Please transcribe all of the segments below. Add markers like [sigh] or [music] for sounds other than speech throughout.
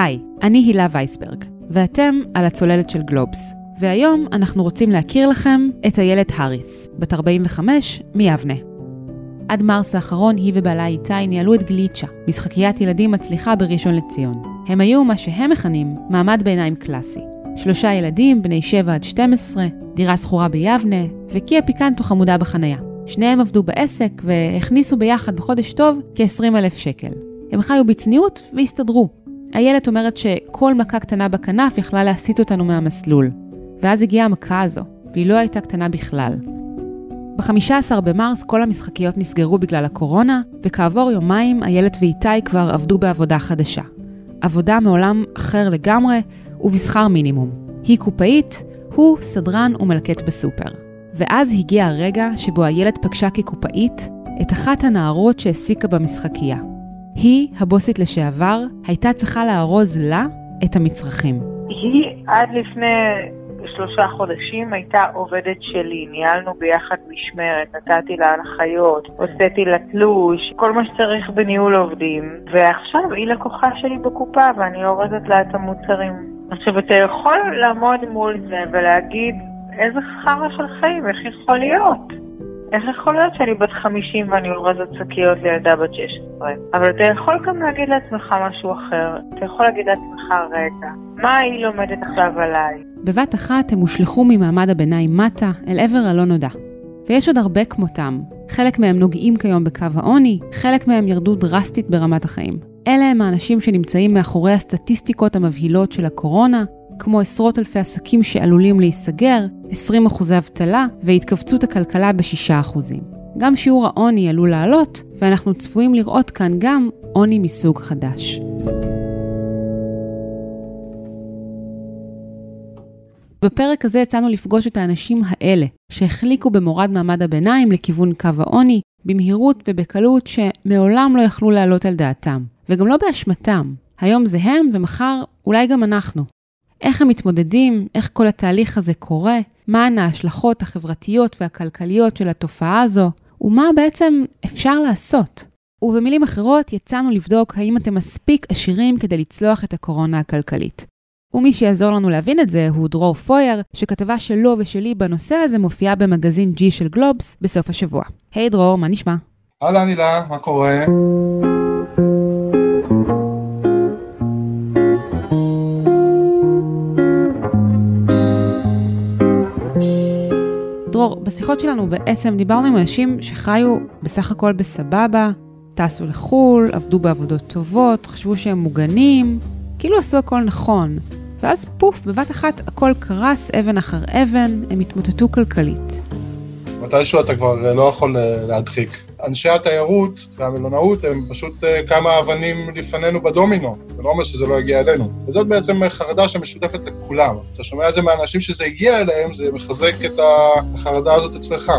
היי, אני הילה וייסברג, ואתם על הצוללת של גלובס. והיום אנחנו רוצים להכיר לכם את איילת האריס, בת 45, מיבנה. עד מרס האחרון היא ובעלה איתי ניהלו את גליצ'ה, משחקיית ילדים מצליחה בראשון לציון. הם היו מה שהם מכנים מעמד ביניים קלאסי. שלושה ילדים, בני 7 עד 12, דירה שכורה ביבנה, וקיה פיקנטו חמודה בחניה. שניהם עבדו בעסק והכניסו ביחד בחודש טוב כ-20 אלף שקל. הם חיו בצניעות והסתדרו. איילת אומרת שכל מכה קטנה בכנף יכלה להסיט אותנו מהמסלול. ואז הגיעה המכה הזו, והיא לא הייתה קטנה בכלל. ב-15 במרס כל המשחקיות נסגרו בגלל הקורונה, וכעבור יומיים איילת ואיתי כבר עבדו בעבודה חדשה. עבודה מעולם אחר לגמרי ובשכר מינימום. היא קופאית, הוא סדרן ומלקט בסופר. ואז הגיע הרגע שבו איילת פגשה כקופאית את אחת הנערות שהעסיקה במשחקייה. היא, הבוסית לשעבר, הייתה צריכה לארוז לה את המצרכים. היא עד לפני שלושה חודשים הייתה עובדת שלי, ניהלנו ביחד משמרת, נתתי לה הנחיות, הוצאתי לה תלוש, כל מה שצריך בניהול עובדים, ועכשיו היא לקוחה שלי בקופה ואני אורזת לה את המוצרים. עכשיו, אתה יכול לעמוד מול זה ולהגיד, איזה חרא של חיים, איך יכול להיות? איך יכול להיות שאני בת 50 ואני אורזת שקיות לילדה בת 16? אבל אתה יכול גם להגיד לעצמך משהו אחר. אתה יכול להגיד לעצמך, רגע, מה היא לומדת עכשיו עליי? בבת אחת הם הושלכו ממעמד הביניים מטה אל עבר הלא נודע. ויש עוד הרבה כמותם. חלק מהם נוגעים כיום בקו העוני, חלק מהם ירדו דרסטית ברמת החיים. אלה הם האנשים שנמצאים מאחורי הסטטיסטיקות המבהילות של הקורונה, כמו עשרות אלפי עסקים שעלולים להיסגר, 20 אחוזי אבטלה והתכווצות הכלכלה ב-6 אחוזים. גם שיעור העוני עלול לעלות, ואנחנו צפויים לראות כאן גם עוני מסוג חדש. בפרק הזה יצאנו לפגוש את האנשים האלה, שהחליקו במורד מעמד הביניים לכיוון קו העוני, במהירות ובקלות שמעולם לא יכלו להעלות על דעתם, וגם לא באשמתם. היום זה הם, ומחר אולי גם אנחנו. איך הם מתמודדים, איך כל התהליך הזה קורה, מהן ההשלכות החברתיות והכלכליות של התופעה הזו, ומה בעצם אפשר לעשות. ובמילים אחרות, יצאנו לבדוק האם אתם מספיק עשירים כדי לצלוח את הקורונה הכלכלית. ומי שיעזור לנו להבין את זה הוא דרור פויר, שכתבה שלו ושלי בנושא הזה מופיעה במגזין G של גלובס בסוף השבוע. היי hey, דרור, מה נשמע? אהלן הילה, מה קורה? בשיחות שלנו בעצם דיברנו עם אנשים שחיו בסך הכל בסבבה, טסו לחו"ל, עבדו בעבודות טובות, חשבו שהם מוגנים, כאילו עשו הכל נכון. ואז פוף, בבת אחת הכל קרס אבן אחר אבן, הם התמוטטו כלכלית. מתישהו אתה כבר לא יכול להדחיק. אנשי התיירות והמלונאות הם פשוט כמה אבנים לפנינו בדומינו, זה לא אומר שזה לא יגיע אלינו. וזאת בעצם חרדה שמשותפת לכולם. אתה שומע את זה מהאנשים שזה הגיע אליהם, זה מחזק את החרדה הזאת אצלך.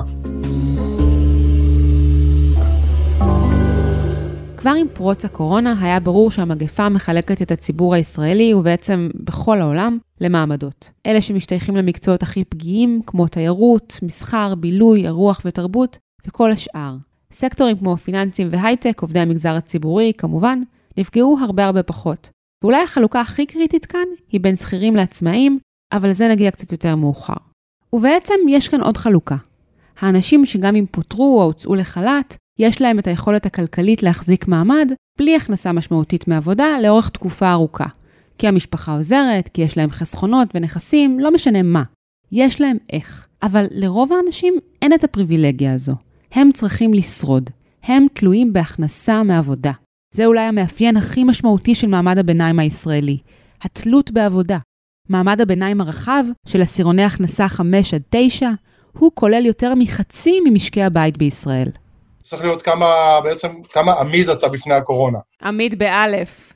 כבר עם פרוץ הקורונה היה ברור שהמגפה מחלקת את הציבור הישראלי, ובעצם בכל העולם, למעמדות. אלה שמשתייכים למקצועות הכי פגיעים, כמו תיירות, מסחר, בילוי, אירוח ותרבות, וכל השאר. סקטורים כמו פיננסים והייטק, עובדי המגזר הציבורי, כמובן, נפגעו הרבה הרבה פחות. ואולי החלוקה הכי קריטית כאן היא בין שכירים לעצמאים, אבל לזה נגיע קצת יותר מאוחר. ובעצם יש כאן עוד חלוקה. האנשים שגם אם פוטרו או הוצאו לחל"ת, יש להם את היכולת הכלכלית להחזיק מעמד בלי הכנסה משמעותית מעבודה לאורך תקופה ארוכה. כי המשפחה עוזרת, כי יש להם חסכונות ונכסים, לא משנה מה. יש להם איך. אבל לרוב האנשים אין את הפריבילגיה הזו. הם צריכים לשרוד. הם תלויים בהכנסה מעבודה. זה אולי המאפיין הכי משמעותי של מעמד הביניים הישראלי, התלות בעבודה. מעמד הביניים הרחב, של עשירוני הכנסה 5 עד 9, הוא כולל יותר מחצי ממשקי הבית בישראל. צריך להיות כמה, בעצם, כמה עמיד אתה בפני הקורונה. עמיד באלף.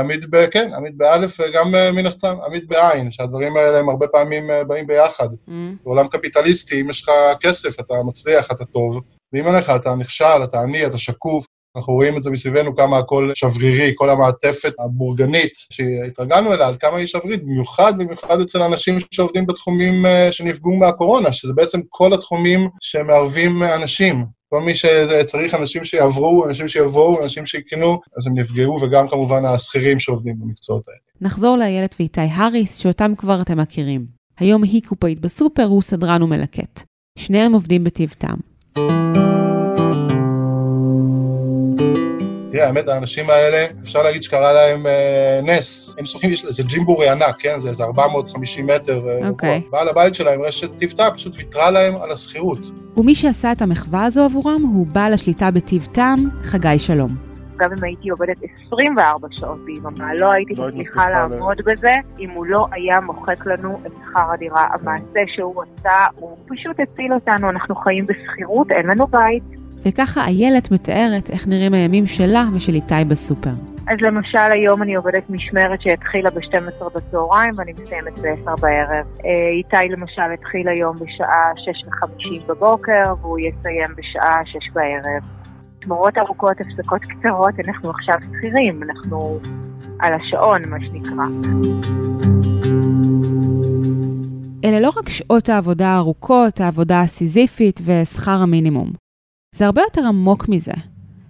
עמיד ב... כן, עמיד באלף, וגם מן הסתם עמיד בעין, שהדברים האלה הם הרבה פעמים באים ביחד. Mm. בעולם קפיטליסטי, אם יש לך כסף, אתה מצליח, אתה טוב, ואם אין לך, אתה נכשל, אתה עני, אתה שקוף. אנחנו רואים את זה מסביבנו, כמה הכל שברירי, כל המעטפת הבורגנית שהתרגלנו אליה, עד כמה היא שברירית, במיוחד, במיוחד אצל אנשים שעובדים בתחומים שנפגעו מהקורונה, שזה בעצם כל התחומים שמערבים אנשים. כל מי שצריך אנשים שיעברו, אנשים שיבואו, אנשים שיקנו, אז הם נפגעו, וגם כמובן השכירים שעובדים במקצועות האלה. נחזור לאיילת ואיתי האריס, שאותם כבר אתם מכירים. היום היא קופאית בסופר, הוא סדרן ומלקט. שניהם עובדים בטיב טעם. תראה, האמת, האנשים האלה, אפשר להגיד שקרה להם אה, נס. הם שוחים, זה ג'ימבורי ענק, כן? זה איזה 450 מטר. אה, אוקיי. Okay. בעל הבית שלהם, רשת טיב-טע, פשוט ויתרה להם על השכירות. ומי שעשה את המחווה הזו עבורם הוא בעל השליטה בטיב טעם, חגי שלום. גם אם הייתי עובדת 24 שעות ביממה, לא הייתי לא מצליחה לעמוד. בזה אם הוא לא היה מוחק לנו את שכר הדירה. המעשה שהוא עשה, הוא פשוט הציל אותנו, אנחנו חיים בשכירות, אין לנו בית. וככה איילת מתארת איך נראים הימים שלה ושל איתי בסופר. אז למשל היום אני עובדת משמרת שהתחילה ב-12 בצהריים ואני מסיימת ב-10 בערב. אה, איתי למשל התחיל היום בשעה 6:50 בבוקר והוא יסיים בשעה 6 בערב. תמורות ארוכות, הפסקות קצרות, אנחנו עכשיו שכירים, אנחנו על השעון, מה שנקרא. אלה לא רק שעות העבודה הארוכות, העבודה הסיזיפית ושכר המינימום. זה הרבה יותר עמוק מזה.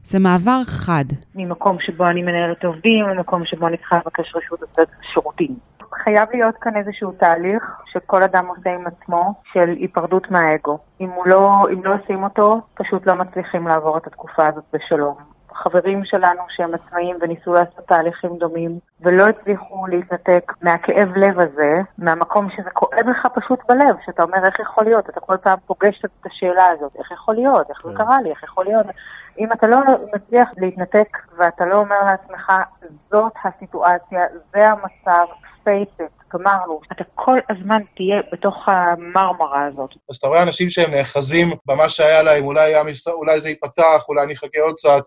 זה מעבר חד. ממקום שבו אני מנהלת עובדים, ממקום שבו אני צריכה לבקש רשות לתת שירותים. חייב להיות כאן איזשהו תהליך שכל אדם עושה עם עצמו של היפרדות מהאגו. אם, לא, אם לא עושים אותו, פשוט לא מצליחים לעבור את התקופה הזאת בשלום. חברים שלנו שהם עצמאים וניסו לעשות תהליכים דומים ולא הצליחו להתנתק מהכאב לב הזה, מהמקום שזה כואב לך פשוט בלב, שאתה אומר איך יכול להיות, אתה כל פעם פוגש את השאלה הזאת, איך יכול להיות, איך זה כן. קרה לי, איך יכול להיות. אם אתה לא מצליח להתנתק ואתה לא אומר לעצמך, זאת הסיטואציה, זה המצב, face it, גמרנו, אתה כל הזמן תהיה בתוך המרמרה הזאת. אז אתה רואה אנשים שהם נאחזים במה שהיה להם, אולי, אולי זה ייפתח, אולי אני אחכה עוד קצת,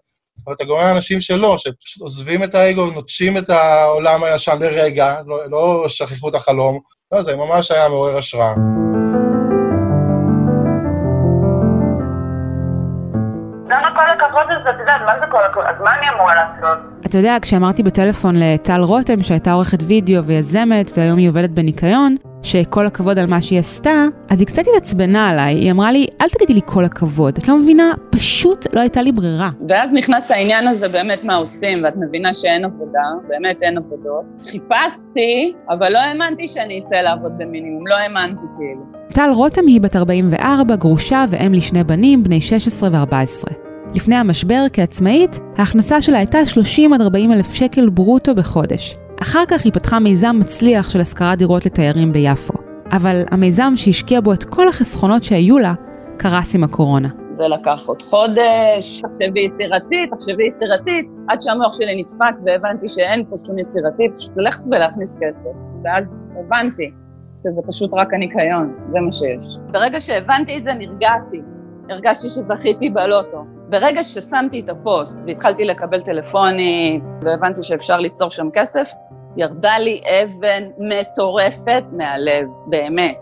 אבל אתה גורם לאנשים שלא, שפשוט עוזבים את האגו, נוטשים את העולם הישן לרגע, לא, לא שכחו את החלום. לא, זה ממש היה מעורר השראה. אתה יודע, כשאמרתי בטלפון לטל רותם, שהייתה עורכת וידאו ויזמת, והיום היא עובדת בניקיון, שכל הכבוד על מה שהיא עשתה, אז היא קצת התעצבנה עליי, היא אמרה לי, אל תגידי לי כל הכבוד, את לא מבינה, פשוט לא הייתה לי ברירה. ואז נכנס העניין הזה באמת מה עושים, ואת מבינה שאין עבודה, באמת אין עבודות. חיפשתי, אבל לא האמנתי שאני אצא לעבוד במינימום, לא האמנתי כאילו. טל רותם היא בת 44, גרושה ואם לשני בנים, בני 16 ו-14. לפני המשבר כעצמאית, ההכנסה שלה הייתה 30 עד 40 אלף שקל ברוטו בחודש. אחר כך היא פתחה מיזם מצליח של השכרת דירות לתיירים ביפו. אבל המיזם שהשקיע בו את כל החסכונות שהיו לה, קרס עם הקורונה. זה לקח עוד חודש, תחשבי יצירתית, תחשבי יצירתית, עד שהמוח שלי נדפק והבנתי שאין פה שום יצירתית, פשוט ללכת ולהכניס כסף. ואז הבנתי שזה פשוט רק הניקיון, זה מה שיש. ברגע שהבנתי את זה נרגעתי, הרגשתי שזכיתי בלוטו. ברגע ששמתי את הפוסט והתחלתי לקבל טלפונים והבנתי שאפשר ליצור שם כסף, ירדה לי אבן מטורפת מהלב, באמת.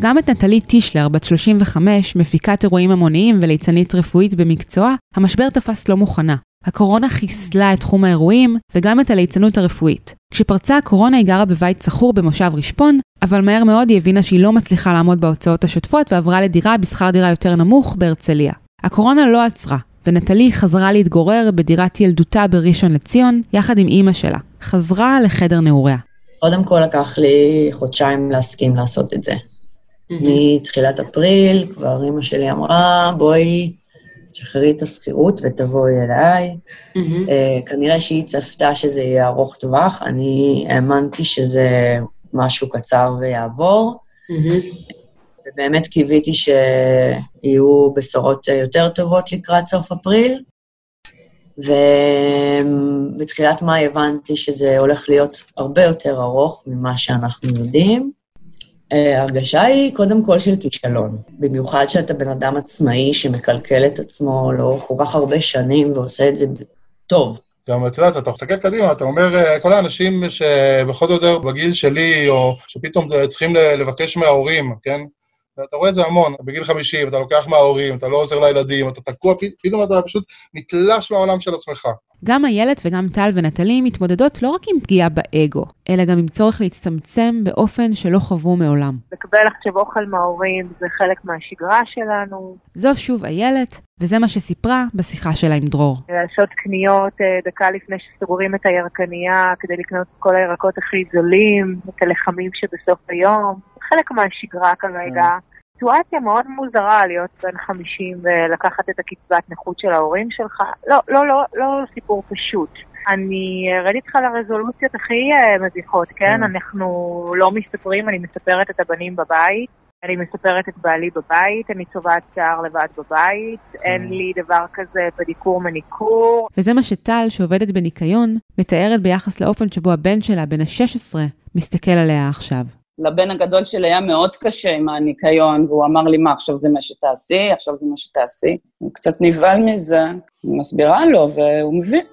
גם את נטלי טישלר, בת 35, מפיקת אירועים המוניים וליצנית רפואית במקצועה, המשבר תפס לא מוכנה. הקורונה חיסלה את תחום האירועים וגם את הליצנות הרפואית. כשפרצה הקורונה היא גרה בבית צחור במושב רשפון, אבל מהר מאוד היא הבינה שהיא לא מצליחה לעמוד בהוצאות השוטפות ועברה לדירה בשכר דירה יותר נמוך בהרצליה. הקורונה לא עצרה, ונטלי חזרה להתגורר בדירת ילדותה בראשון לציון, יחד עם אימא שלה. חזרה לחדר נעוריה. קודם כל לקח לי חודשיים להסכים לעשות את זה. מתחילת אפריל כבר אימא שלי אמרה, בואי תשחררי את השכירות ותבואי אליי. Mm-hmm. Uh, כנראה שהיא צפתה שזה יהיה ארוך טווח, אני האמנתי שזה משהו קצר ויעבור. Mm-hmm. ובאמת קיוויתי שיהיו בשורות יותר טובות לקראת סוף אפריל. ובתחילת מאי הבנתי שזה הולך להיות הרבה יותר ארוך ממה שאנחנו יודעים. ההרגשה היא קודם כל של כישלון. במיוחד שאתה בן אדם עצמאי שמקלקל את עצמו לאורך כל כך הרבה שנים ועושה את זה טוב. גם, את יודעת, אתה מסתכל קדימה, אתה אומר, אה, כל האנשים שבכל זאת בגיל שלי, או שפתאום צריכים לבקש מההורים, כן? אתה רואה את זה המון, בגיל 50, אתה לוקח מההורים, אתה לא עוזר לילדים, אתה תקוע, פתאום אתה פשוט נתלש מהעולם של עצמך. גם איילת וגם טל ונטלי מתמודדות לא רק עם פגיעה באגו, אלא גם עם צורך להצטמצם באופן שלא חוו מעולם. לקבל עכשיו אוכל מההורים זה חלק מהשגרה שלנו. זו שוב איילת, וזה מה שסיפרה בשיחה שלה עם דרור. לעשות קניות אה, דקה לפני שסוגרים את הירקנייה, כדי לקנות את כל הירקות הכי זולים, את הלחמים שבסוף היום. חלק מהשגרה כרגע. סיטואציה מאוד מוזרה להיות בן 50 ולקחת את הקצבת נכות של ההורים שלך. לא, לא, לא, לא סיפור פשוט. אני ארד איתך לרזולוציות הכי אה, מביכות, כן? אנחנו לא מספרים, אני מספרת את הבנים בבית. אני מספרת את בעלי בבית, אני צובעת שיער לבד בבית, אין לי דבר כזה בדיקור מניקור. וזה מה שטל, שעובדת בניקיון, מתארת ביחס לאופן שבו הבן שלה, בן ה-16, מסתכל עליה עכשיו. לבן הגדול שלי היה מאוד קשה עם הניקיון, והוא אמר לי, מה, עכשיו זה מה שתעשי? עכשיו זה מה שתעשי? הוא קצת נבהל מזה, אני מסבירה לו, והוא מבין.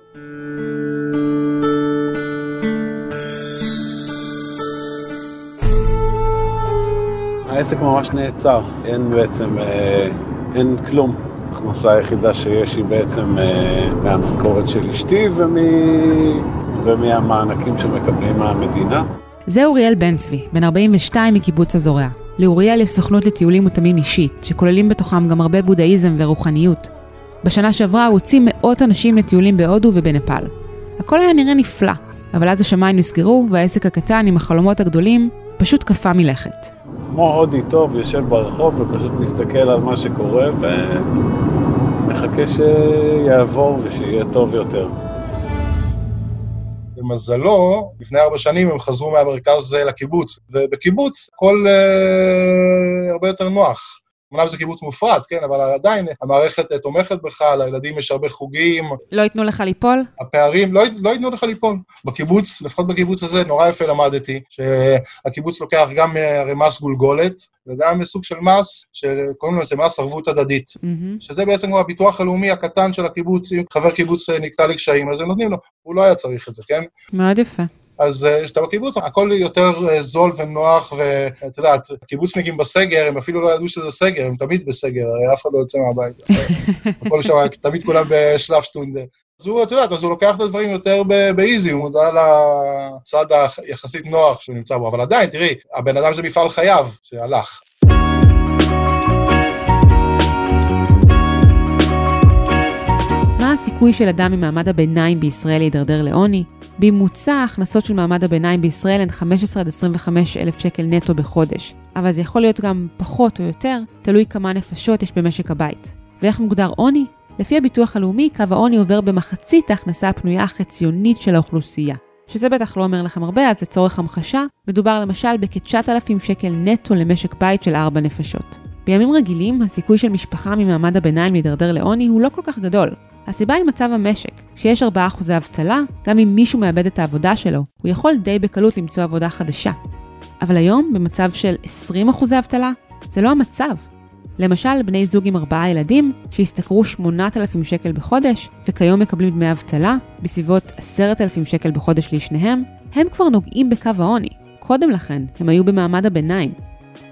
העסק ממש נעצר, אין בעצם, אה, אין כלום. ההכנסה היחידה שיש היא בעצם אה, מהמשכורת של אשתי ומ... ומהמענקים שמקבלים מהמדינה. זה אוריאל בן צבי, בן 42 מקיבוץ הזורע. לאוריאל יש סוכנות לטיולים מותאמים אישית, שכוללים בתוכם גם הרבה בודהיזם ורוחניות. בשנה שעברה הוא הוציא מאות אנשים לטיולים בהודו ובנפאל. הכל היה נראה נפלא, אבל אז השמיים נסגרו, והעסק הקטן עם החלומות הגדולים פשוט קפא מלכת. כמו הודי טוב, יושב ברחוב ופשוט מסתכל על מה שקורה ומחכה שיעבור ושיהיה טוב יותר. למזלו, לפני ארבע שנים הם חזרו מהמרכז לקיבוץ, ובקיבוץ הכל אה, הרבה יותר נוח. אמנם זה קיבוץ מופרט, כן, אבל עדיין המערכת תומכת בך, לילדים יש הרבה חוגים. לא ייתנו לך ליפול? הפערים, לא, לא ייתנו לך ליפול. בקיבוץ, לפחות בקיבוץ הזה, נורא יפה למדתי, שהקיבוץ לוקח גם הרי מס גולגולת, וגם סוג של מס, שקוראים לזה מס ערבות הדדית, mm-hmm. שזה בעצם הוא הביטוח הלאומי הקטן של הקיבוץ, אם חבר קיבוץ נקלע לקשיים, אז הם נותנים לו, הוא לא היה צריך את זה, כן? מאוד יפה. אז כשאתה בקיבוץ, הכל יותר זול ונוח, ואת יודעת, הקיבוצניקים בסגר, הם אפילו לא ידעו שזה סגר, הם תמיד בסגר, הרי אף אחד לא יוצא מהבית. [laughs] הכל שם, תמיד כולם בשלב שטונדה. אז הוא, את יודעת, אז הוא לוקח את הדברים יותר באיזי, הוא מודע לצד היחסית נוח שהוא נמצא בו, אבל עדיין, תראי, הבן אדם זה מפעל חייו שהלך. הסיכוי של אדם ממעמד הביניים בישראל להידרדר לעוני? בממוצע ההכנסות של מעמד הביניים בישראל הן 15 עד 25 אלף שקל נטו בחודש, אבל זה יכול להיות גם פחות או יותר, תלוי כמה נפשות יש במשק הבית. ואיך מוגדר עוני? לפי הביטוח הלאומי, קו העוני עובר במחצית ההכנסה הפנויה החציונית של האוכלוסייה. שזה בטח לא אומר לכם הרבה, אז לצורך המחשה, מדובר למשל בכ-9,000 שקל נטו למשק בית של 4 נפשות. בימים רגילים, הסיכוי של משפחה ממעמד הביניים להידרדר לעוני הוא לא כל כך גדול. הסיבה היא מצב המשק. כשיש 4% אבטלה, גם אם מישהו מאבד את העבודה שלו, הוא יכול די בקלות למצוא עבודה חדשה. אבל היום, במצב של 20% אבטלה, זה לא המצב. למשל, בני זוג עם ארבעה ילדים, שהשתכרו 8,000 שקל בחודש, וכיום מקבלים דמי אבטלה, בסביבות 10,000 שקל בחודש לשניהם, הם כבר נוגעים בקו העוני. קודם לכן, הם היו במעמד הביניים.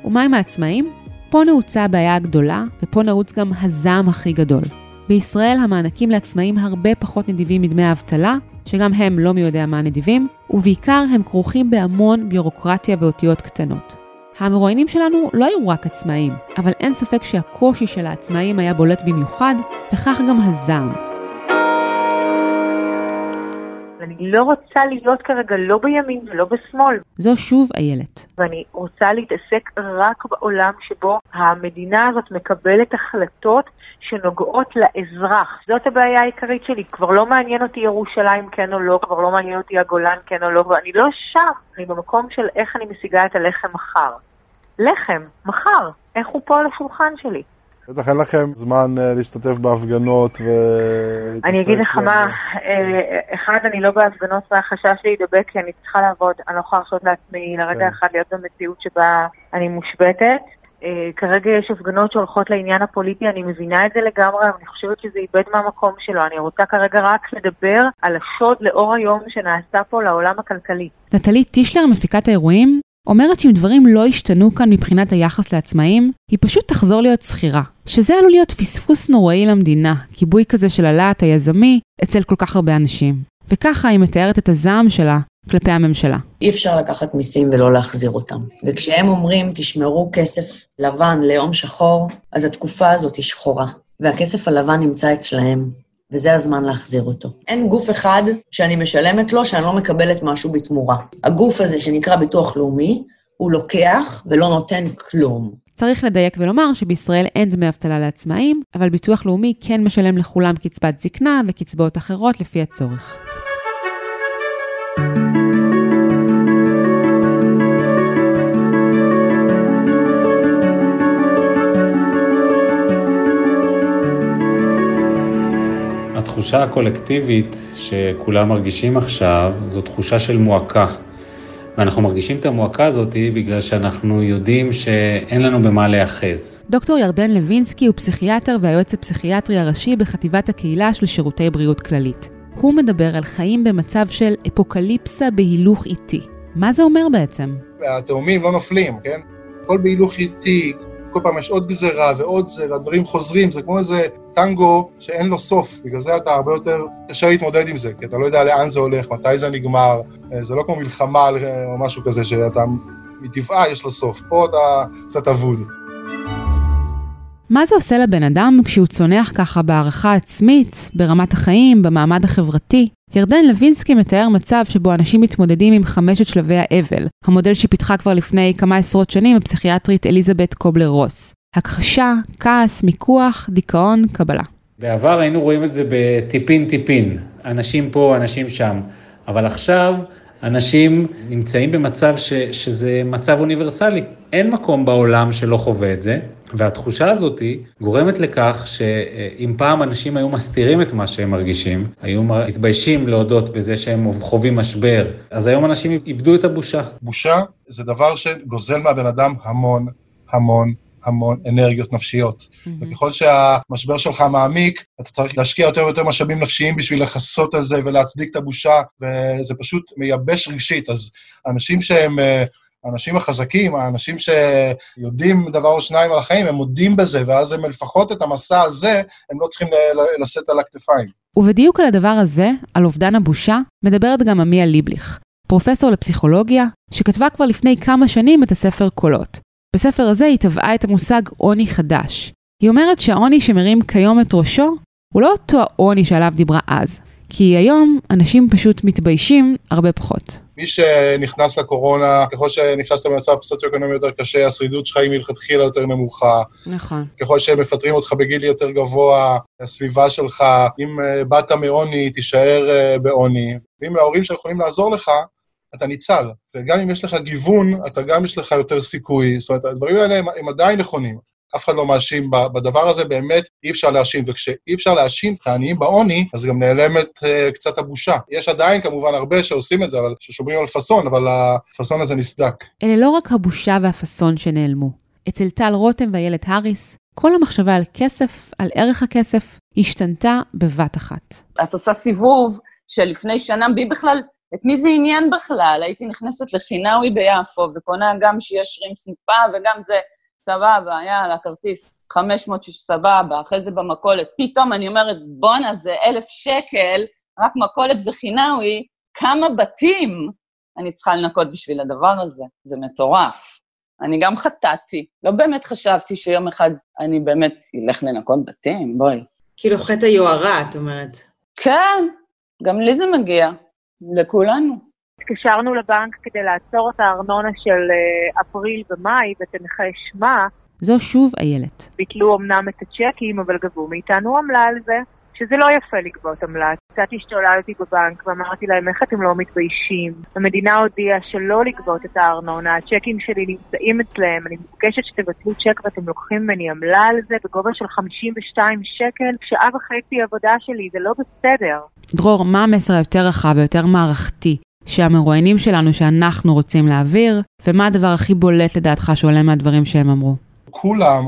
ומה עם העצמאים? פה נעוצה הבעיה הגדולה, ופה נעוץ גם הזעם הכי גדול. בישראל המענקים לעצמאים הרבה פחות נדיבים מדמי האבטלה, שגם הם לא מי יודע מה נדיבים, ובעיקר הם כרוכים בהמון ביורוקרטיה ואותיות קטנות. המרואיינים שלנו לא היו רק עצמאים, אבל אין ספק שהקושי של העצמאים היה בולט במיוחד, וכך גם הזעם. אני לא רוצה להיות כרגע לא בימין ולא בשמאל. זו שוב איילת. ואני רוצה להתעסק רק בעולם שבו המדינה הזאת מקבלת החלטות שנוגעות לאזרח. זאת הבעיה העיקרית שלי. כבר לא מעניין אותי ירושלים כן או לא, כבר לא מעניין אותי הגולן כן או לא, ואני לא שם. אני במקום של איך אני משיגה את הלחם מחר. לחם, מחר. איך הוא פה על השולחן שלי? בטח אין לכם זמן uh, להשתתף בהפגנות ו... אני אגיד לך מה, uh, אחד, אני לא בהפגנות מהחשש להידבק כי אני צריכה לעבוד, אני לא יכולה להרשות לעצמי לרגע כן. אחד להיות במציאות שבה אני מושבתת. Uh, כרגע יש הפגנות שהולכות לעניין הפוליטי, אני מבינה את זה לגמרי, אבל אני חושבת שזה איבד מהמקום שלו. אני רוצה כרגע רק לדבר על השוד לאור היום שנעשה פה לעולם הכלכלי. נטלי טישלר, מפיקת האירועים, אומרת שאם דברים לא השתנו כאן מבחינת היחס לעצמאים, היא פשוט תחזור להיות שכירה. שזה עלול להיות פספוס נוראי למדינה, כיבוי כזה של הלהט היזמי אצל כל כך הרבה אנשים. וככה היא מתארת את הזעם שלה כלפי הממשלה. אי אפשר לקחת מיסים ולא להחזיר אותם. וכשהם אומרים, תשמרו כסף לבן ליום שחור, אז התקופה הזאת היא שחורה, והכסף הלבן נמצא אצלהם, וזה הזמן להחזיר אותו. אין גוף אחד שאני משלמת לו שאני לא מקבלת משהו בתמורה. הגוף הזה שנקרא ביטוח לאומי, הוא לוקח ולא נותן כלום. צריך לדייק ולומר שבישראל אין דמי אבטלה לעצמאים, אבל ביטוח לאומי כן משלם לכולם קצבת זקנה וקצבאות אחרות לפי הצורך. התחושה הקולקטיבית שכולם מרגישים עכשיו, זו תחושה של מועקה. ואנחנו מרגישים את המועקה הזאת בגלל שאנחנו יודעים שאין לנו במה להיאחז. דוקטור ירדן לוינסקי הוא פסיכיאטר והיועץ הפסיכיאטרי הראשי בחטיבת הקהילה של שירותי בריאות כללית. הוא מדבר על חיים במצב של אפוקליפסה בהילוך איטי. מה זה אומר בעצם? התאומים לא נופלים, כן? הכל בהילוך איטי, כל פעם יש עוד גזרה ועוד זה, והדברים חוזרים, זה כמו איזה טנגו שאין לו סוף, בגלל זה אתה הרבה יותר קשה להתמודד עם זה, כי אתה לא יודע לאן זה הולך, מתי זה נגמר, אה, זה לא כמו מלחמה או משהו כזה שאתה, מטבעה יש לו סוף, פה אתה קצת אבוד. מה זה עושה לבן אדם כשהוא צונח ככה בהערכה עצמית, ברמת החיים, במעמד החברתי? ירדן לוינסקי מתאר מצב שבו אנשים מתמודדים עם חמשת שלבי האבל, המודל שפיתחה כבר לפני כמה עשרות שנים הפסיכיאטרית אליזבת קובלר רוס. הכחשה, כעס, מיקוח, דיכאון, קבלה. בעבר היינו רואים את זה בטיפין טיפין, אנשים פה, אנשים שם, אבל עכשיו אנשים נמצאים במצב ש, שזה מצב אוניברסלי. אין מקום בעולם שלא חווה את זה, והתחושה הזאת גורמת לכך שאם פעם אנשים היו מסתירים את מה שהם מרגישים, היו מתביישים להודות בזה שהם חווים משבר, אז היום אנשים איבדו את הבושה. בושה זה דבר שגוזל מהבן אדם המון, המון, המון אנרגיות נפשיות. Mm-hmm. וככל שהמשבר שלך מעמיק, אתה צריך להשקיע יותר ויותר משאבים נפשיים בשביל לכסות על זה ולהצדיק את הבושה, וזה פשוט מייבש רגשית. אז אנשים שהם... אה, האנשים החזקים, האנשים שיודעים דבר או שניים על החיים, הם מודים בזה, ואז הם לפחות את המסע הזה, הם לא צריכים לשאת על הכתפיים. ובדיוק על הדבר הזה, על אובדן הבושה, מדברת גם עמיה ליבליך, פרופסור לפסיכולוגיה, שכתבה כבר לפני כמה שנים את הספר קולות. בספר הזה היא טבעה את המושג עוני חדש. היא אומרת שהעוני שמרים כיום את ראשו, הוא לא אותו העוני שעליו דיברה אז, כי היום אנשים פשוט מתביישים הרבה פחות. מי שנכנס לקורונה, ככל שנכנסת במצב סוציו-אקונומי יותר קשה, השרידות שלך היא מלכתחילה יותר נמוכה. נכון. ככל שמפטרים אותך בגיל יותר גבוה, הסביבה שלך, אם אה, באת מעוני, תישאר אה, בעוני. ואם ההורים שלך יכולים לעזור לך, אתה ניצל. וגם אם יש לך גיוון, אתה גם יש לך יותר סיכוי. זאת אומרת, הדברים האלה הם, הם עדיין נכונים. אף אחד לא מאשים בדבר הזה, באמת אי אפשר להאשים. וכשאי אפשר להאשים את העניים בעוני, אז גם נעלמת uh, קצת הבושה. יש עדיין כמובן הרבה שעושים את זה, אבל ששומרים על פאסון, אבל הפאסון הזה נסדק. אלה לא רק הבושה והפאסון שנעלמו. אצל טל רותם ואיילת האריס, כל המחשבה על כסף, על ערך הכסף, השתנתה בבת אחת. את עושה סיבוב שלפני שנה, בי בכלל את מי זה עניין בכלל? הייתי נכנסת לחינאווי ביפו וקונה גם שיש שרימפס מפה וגם זה, סבבה, יאללה, כרטיס 500 סבבה, אחרי זה במכולת. פתאום אני אומרת, בואנה, זה אלף שקל, רק מכולת וחינאווי, כמה בתים אני צריכה לנקות בשביל הדבר הזה? זה מטורף. אני גם חטאתי. לא באמת חשבתי שיום אחד אני באמת אלך לנקות בתים, בואי. כאילו חטא היוהרה, את אומרת. כן, גם לי זה מגיע. לכולנו. התקשרנו לבנק כדי לעצור את הארנונה של אה, אפריל ומאי ותנחי שמה. זו שוב איילת. ביטלו אמנם את הצ'קים, אבל גבו מאיתנו עמלה על זה. שזה לא יפה לגבות עמלה. קצת השתוללתי בבנק ואמרתי להם, איך אתם לא מתביישים? המדינה הודיעה שלא לגבות את הארנונה, הצ'קים שלי נמצאים אצלם, אני מבקשת שתבטלו צ'ק ואתם לוקחים ממני עמלה על זה בגובה של 52 שקל, שעה וחצי עבודה שלי, זה לא בסדר. דרור, מה המסר היותר רחב ויותר מערכתי שהמרואיינים שלנו, שאנחנו רוצים להעביר, ומה הדבר הכי בולט לדעתך שעולה מהדברים שהם אמרו? כולם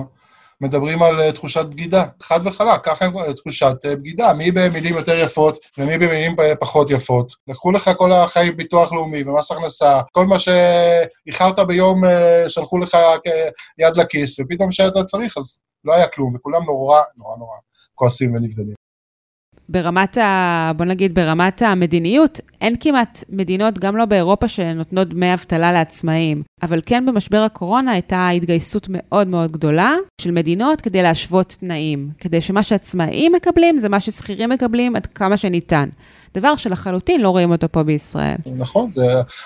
מדברים על uh, תחושת בגידה, חד וחלק, ככה הם uh, תחושת uh, בגידה, מי במילים יותר יפות ומי במילים פחות יפות. לקחו לך כל החיים ביטוח לאומי ומס הכנסה, כל מה שאיחרת ביום שלחו לך יד לכיס, ופתאום כשאתה צריך אז לא היה כלום, וכולם נורא נורא נורא כועסים ונבדלים. ברמת ה... בוא נגיד, ברמת המדיניות, אין כמעט מדינות, גם לא באירופה, שנותנות דמי אבטלה לעצמאים. אבל כן במשבר הקורונה הייתה התגייסות מאוד מאוד גדולה של מדינות כדי להשוות תנאים. כדי שמה שעצמאים מקבלים זה מה ששכירים מקבלים עד כמה שניתן. דבר שלחלוטין לא רואים אותו פה בישראל. נכון, זה,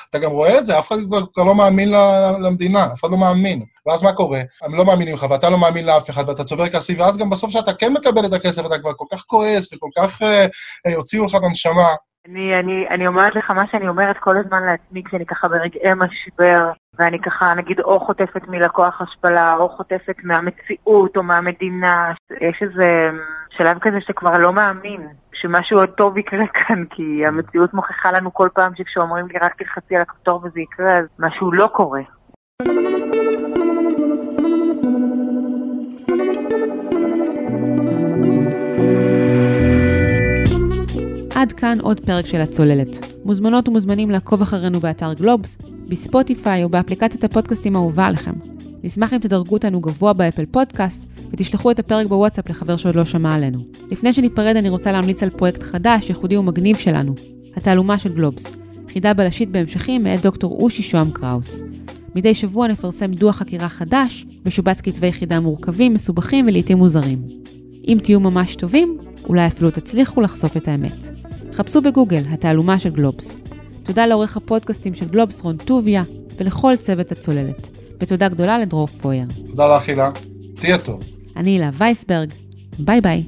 אתה גם רואה את זה, אף אחד כבר לא מאמין למדינה, אף אחד לא מאמין. ואז מה קורה? הם לא מאמינים לך, ואתה לא מאמין לאף אחד, ואתה צובר כסף, ואז גם בסוף כשאתה כן מקבל את הכסף, אתה כבר כל כך כועס וכל כך אה, אה, הוציאו לך את הנשמה. אני, אני, אני אומרת לך מה שאני אומרת כל הזמן לעצמי כשאני ככה ברגעי משבר, ואני ככה, נגיד, או חוטפת מלקוח השפלה, או חוטפת מהמציאות או מהמדינה. יש איזה שלב כזה שכבר לא מאמין שמשהו עוד טוב יקרה [laughs] כאן, כי המציאות מוכיחה לנו כל פעם שכשאומרים לי רק תלחצי על הכפתור וזה יקרה, אז משהו לא קורה. עד כאן עוד פרק של הצוללת. מוזמנות ומוזמנים לעקוב אחרינו באתר גלובס, בספוטיפיי או באפליקציית הפודקאסטים האהובה עליכם. נשמח אם תדרגו אותנו גבוה באפל פודקאסט ותשלחו את הפרק בוואטסאפ לחבר שעוד לא שמע עלינו. לפני שניפרד אני רוצה להמליץ על פרויקט חדש, ייחודי ומגניב שלנו, התעלומה של גלובס, חידה בלשית בהמשכים מאת דוקטור אושי שוהם קראוס. מדי שבוע נפרסם דוח חקירה חדש, משובץ כתבי חידה מורכבים, מסובכים ולעיתים מוזרים. אם תהיו ממש טובים, אולי אפילו תצליחו לחשוף את האמת. חפשו בגוגל, התעלומה של גלובס. תודה לעורך הפודקאסטים של גלובס רון טוביה ולכל צוות הצוללת. ותודה גדולה לדרור פויר. תודה לך, הילה. תהיה טוב. אני הילה וייסברג, ביי ביי.